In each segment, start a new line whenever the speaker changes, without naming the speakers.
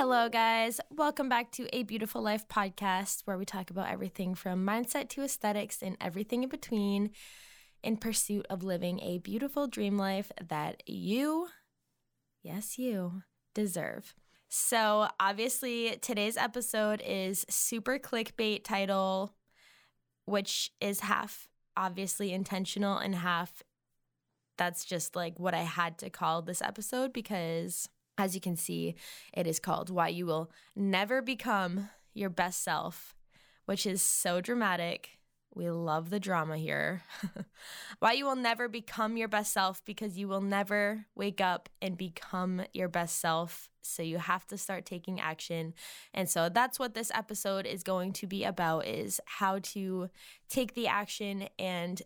Hello, guys. Welcome back to a Beautiful Life podcast where we talk about everything from mindset to aesthetics and everything in between in pursuit of living a beautiful dream life that you, yes, you, deserve. So, obviously, today's episode is super clickbait title, which is half obviously intentional and half that's just like what I had to call this episode because as you can see, it is called Why You Will Never Become Your Best Self, which is so dramatic. We love the drama here. Why you will never become your best self because you will never wake up and become your best self. So you have to start taking action. And so that's what this episode is going to be about is how to take the action and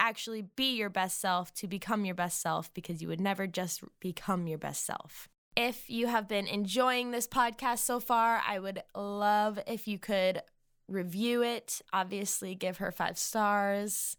actually be your best self to become your best self because you would never just become your best self. If you have been enjoying this podcast so far, I would love if you could review it. Obviously, give her five stars.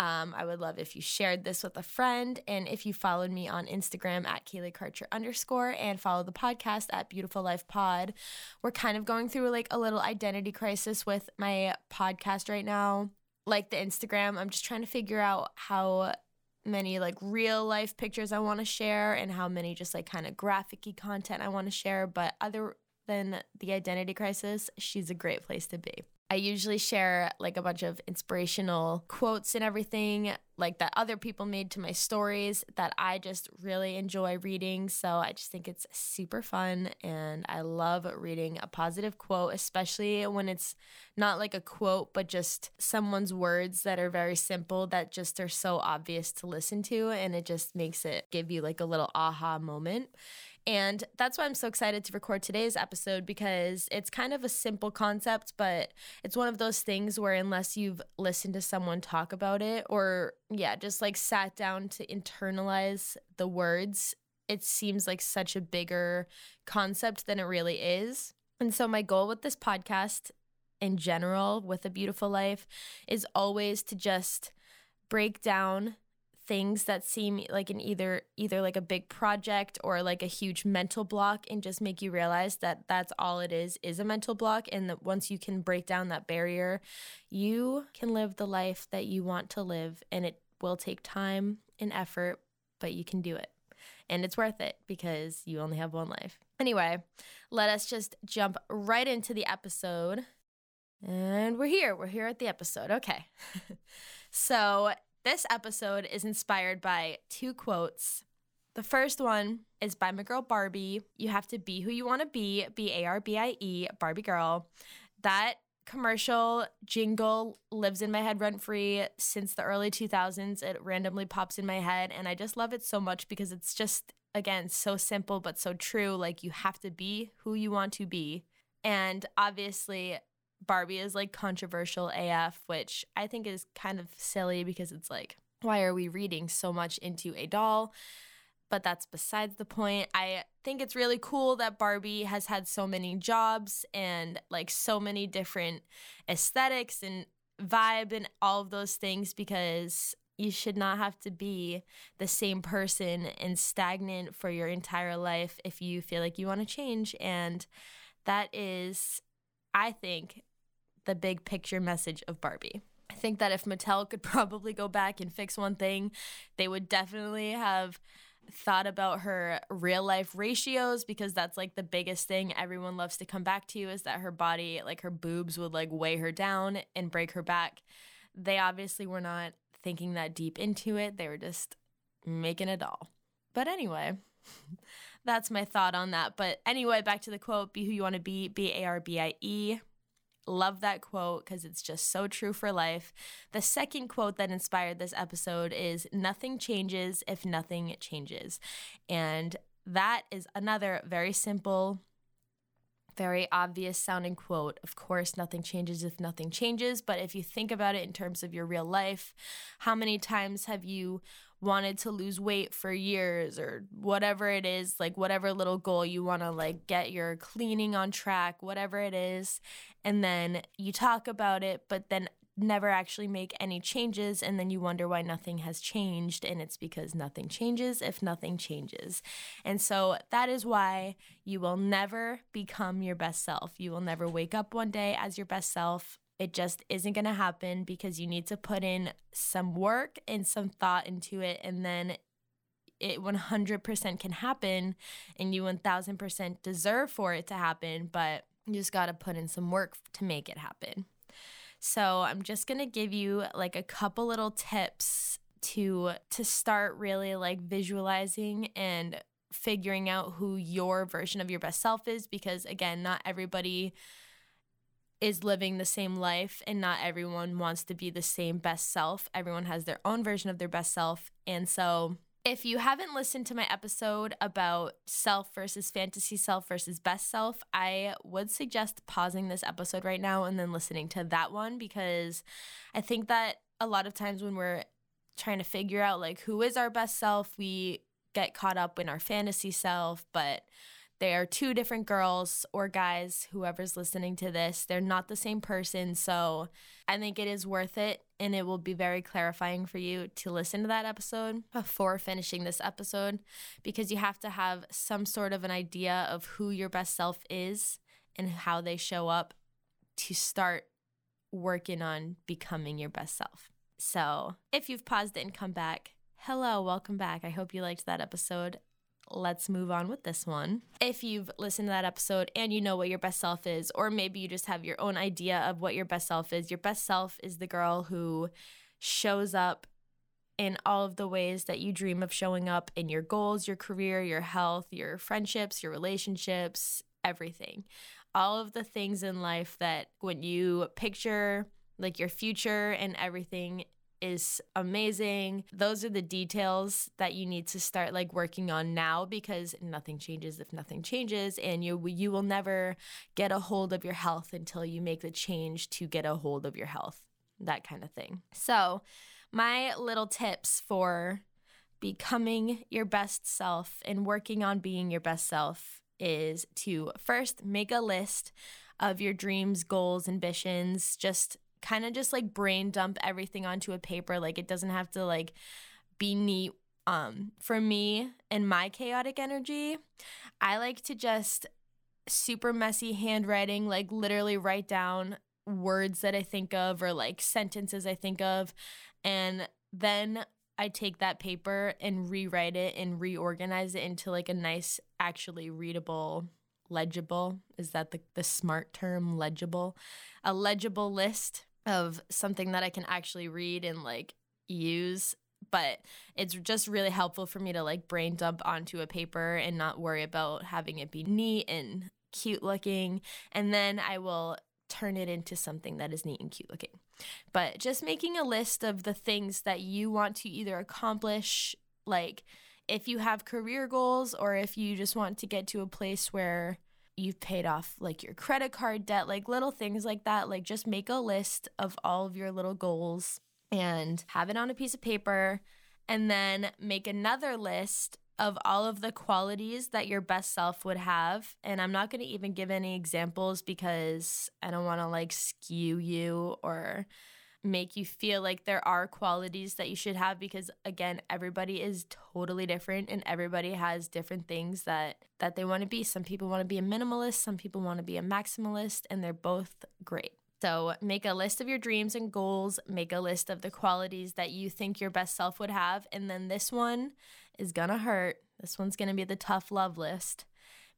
Um, I would love if you shared this with a friend and if you followed me on Instagram at Kaylee Karcher underscore and follow the podcast at Beautiful Life Pod. We're kind of going through like a little identity crisis with my podcast right now. Like the Instagram, I'm just trying to figure out how many like real life pictures I want to share and how many just like kind of graphic content I want to share. But other than the identity crisis, she's a great place to be. I usually share like a bunch of inspirational quotes and everything like that other people made to my stories that I just really enjoy reading. So I just think it's super fun and I love reading a positive quote, especially when it's not like a quote, but just someone's words that are very simple that just are so obvious to listen to. And it just makes it give you like a little aha moment. And that's why I'm so excited to record today's episode because it's kind of a simple concept, but it's one of those things where, unless you've listened to someone talk about it or, yeah, just like sat down to internalize the words, it seems like such a bigger concept than it really is. And so, my goal with this podcast in general, with a beautiful life, is always to just break down things that seem like an either either like a big project or like a huge mental block and just make you realize that that's all it is is a mental block and that once you can break down that barrier you can live the life that you want to live and it will take time and effort but you can do it. And it's worth it because you only have one life. Anyway let us just jump right into the episode. And we're here. We're here at the episode. Okay. So this episode is inspired by two quotes. The first one is by my girl Barbie. You have to be who you want to be, B A R B I E, Barbie girl. That commercial jingle lives in my head rent free since the early 2000s. It randomly pops in my head, and I just love it so much because it's just, again, so simple but so true. Like, you have to be who you want to be. And obviously, Barbie is like controversial AF, which I think is kind of silly because it's like, why are we reading so much into a doll? But that's besides the point. I think it's really cool that Barbie has had so many jobs and like so many different aesthetics and vibe and all of those things because you should not have to be the same person and stagnant for your entire life if you feel like you want to change. And that is, I think, the big picture message of Barbie. I think that if Mattel could probably go back and fix one thing, they would definitely have thought about her real life ratios because that's like the biggest thing everyone loves to come back to is that her body, like her boobs, would like weigh her down and break her back. They obviously were not thinking that deep into it, they were just making a doll. But anyway, that's my thought on that. But anyway, back to the quote be who you want to be, B A R B I E. Love that quote because it's just so true for life. The second quote that inspired this episode is Nothing changes if nothing changes. And that is another very simple very obvious sounding quote. Of course, nothing changes if nothing changes. But if you think about it in terms of your real life, how many times have you wanted to lose weight for years or whatever it is, like whatever little goal you want to like get your cleaning on track, whatever it is. And then you talk about it, but then never actually make any changes and then you wonder why nothing has changed and it's because nothing changes if nothing changes. And so that is why you will never become your best self. You will never wake up one day as your best self it just isn't going to happen because you need to put in some work and some thought into it. And then it 100% can happen and you 1000% deserve for it to happen. But you just got to put in some work to make it happen. So I'm just going to give you like a couple little tips to to start really like visualizing and figuring out who your version of your best self is because again not everybody is living the same life and not everyone wants to be the same best self. Everyone has their own version of their best self. And so if you haven't listened to my episode about self versus fantasy self versus best self, I would suggest pausing this episode right now and then listening to that one because I think that a lot of times when we're trying to figure out like who is our best self, we get caught up in our fantasy self, but they are two different girls or guys, whoever's listening to this. They're not the same person. So I think it is worth it and it will be very clarifying for you to listen to that episode before finishing this episode because you have to have some sort of an idea of who your best self is and how they show up to start working on becoming your best self. So, if you've paused it and come back, hello, welcome back. I hope you liked that episode let's move on with this one. If you've listened to that episode and you know what your best self is, or maybe you just have your own idea of what your best self is, your best self is the girl who shows up in all of the ways that you dream of showing up in your goals, your career, your health, your friendships, your relationships, everything. All of the things in life that when you picture like your future and everything is amazing. Those are the details that you need to start like working on now because nothing changes if nothing changes and you you will never get a hold of your health until you make the change to get a hold of your health. That kind of thing. So, my little tips for becoming your best self and working on being your best self is to first make a list of your dreams, goals, ambitions, just kind of just like brain dump everything onto a paper. Like it doesn't have to like be neat. Um, for me and my chaotic energy, I like to just super messy handwriting, like literally write down words that I think of or like sentences I think of. And then I take that paper and rewrite it and reorganize it into like a nice, actually readable, legible. Is that the, the smart term? Legible? A legible list of something that I can actually read and like use but it's just really helpful for me to like brain dump onto a paper and not worry about having it be neat and cute looking and then I will turn it into something that is neat and cute looking. But just making a list of the things that you want to either accomplish like if you have career goals or if you just want to get to a place where you've paid off like your credit card debt, like little things like that. Like just make a list of all of your little goals and have it on a piece of paper and then make another list of all of the qualities that your best self would have. And I'm not going to even give any examples because I don't want to like skew you or make you feel like there are qualities that you should have because again everybody is totally different and everybody has different things that that they want to be. Some people want to be a minimalist some people want to be a maximalist and they're both great. So make a list of your dreams and goals make a list of the qualities that you think your best self would have and then this one is gonna hurt. This one's gonna be the tough love list.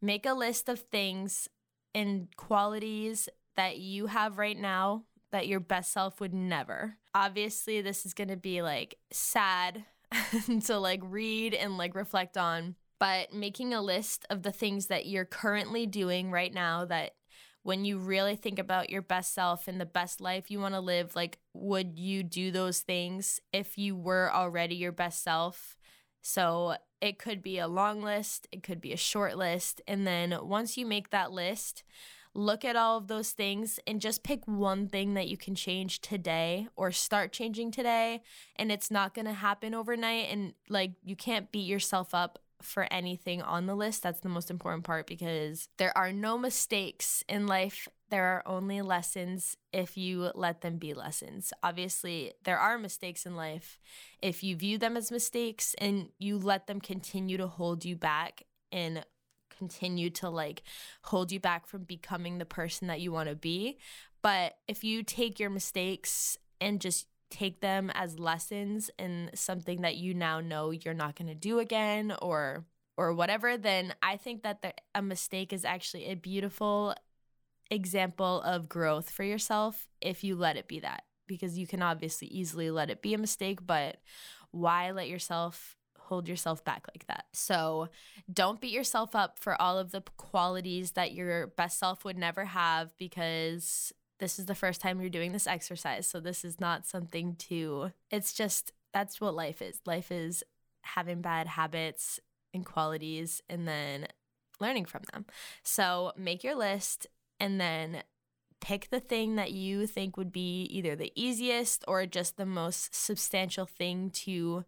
Make a list of things and qualities that you have right now that your best self would never. Obviously, this is going to be like sad to like read and like reflect on, but making a list of the things that you're currently doing right now that when you really think about your best self and the best life you want to live, like, would you do those things if you were already your best self? So it could be a long list, it could be a short list. And then once you make that list, look at all of those things and just pick one thing that you can change today or start changing today. And it's not going to happen overnight. And like, you can't beat yourself up for anything on the list. That's the most important part because there are no mistakes in life. There are only lessons if you let them be lessons. Obviously, there are mistakes in life if you view them as mistakes and you let them continue to hold you back and continue to like hold you back from becoming the person that you want to be. But if you take your mistakes and just take them as lessons and something that you now know you're not going to do again or or whatever then i think that the, a mistake is actually a beautiful example of growth for yourself if you let it be that because you can obviously easily let it be a mistake but why let yourself hold yourself back like that so don't beat yourself up for all of the qualities that your best self would never have because this is the first time you're doing this exercise. So this is not something to, it's just, that's what life is. Life is having bad habits and qualities and then learning from them. So make your list and then pick the thing that you think would be either the easiest or just the most substantial thing to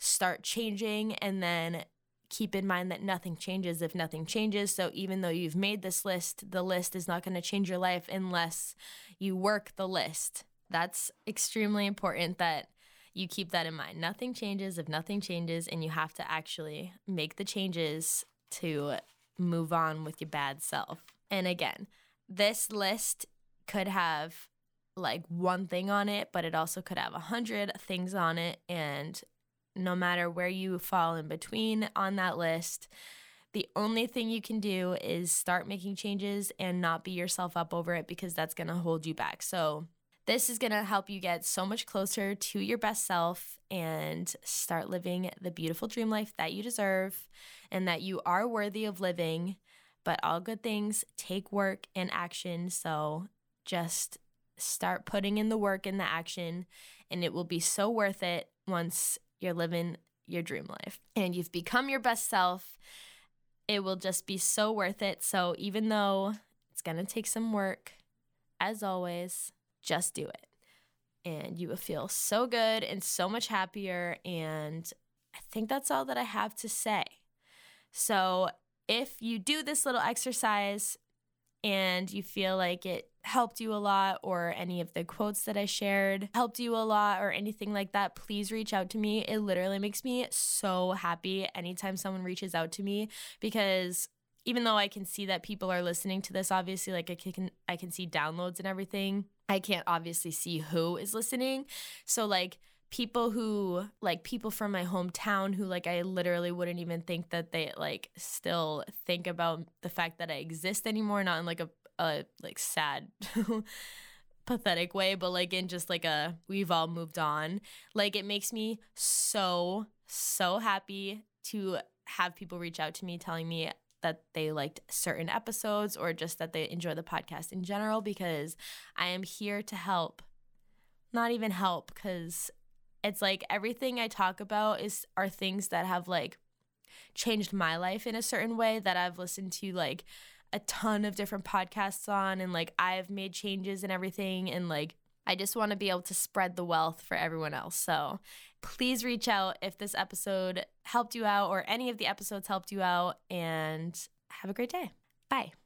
start changing and then keep in mind that nothing changes if nothing changes. So even though you've made this list, the list is not going to change your life unless you work the list. That's extremely important that you keep that in mind. Nothing changes if nothing changes, and you have to actually make the changes to move on with your bad self. And again, this list could have like one thing on it, but it also could have a hundred things on it. And no matter where you fall in between on that list. The only thing you can do is start making changes and not beat yourself up over it because that's going to hold you back. So, this is going to help you get so much closer to your best self and start living the beautiful dream life that you deserve and that you are worthy of living. But all good things take work and action. So, just start putting in the work and the action, and it will be so worth it once you're living your dream life and you've become your best self, it will just be so worth it. So even though it's going to take some work, as always, just do it. And you will feel so good and so much happier. And I think that's all that I have to say. So if you do this little exercise and you feel like it helped you a lot or any of the quotes that I shared helped you a lot or anything like that, please reach out to me. It literally makes me so happy anytime someone reaches out to me because even though I can see that people are listening to this obviously like I can I can see downloads and everything. I can't obviously see who is listening. So like people who like people from my hometown who like I literally wouldn't even think that they like still think about the fact that I exist anymore not in like a a like sad pathetic way but like in just like a we've all moved on. Like it makes me so so happy to have people reach out to me telling me that they liked certain episodes or just that they enjoy the podcast in general because I am here to help. Not even help cuz it's like everything I talk about is are things that have like changed my life in a certain way that I've listened to like a ton of different podcasts on and like I've made changes and everything and like I just want to be able to spread the wealth for everyone else. So please reach out if this episode helped you out or any of the episodes helped you out and have a great day. Bye.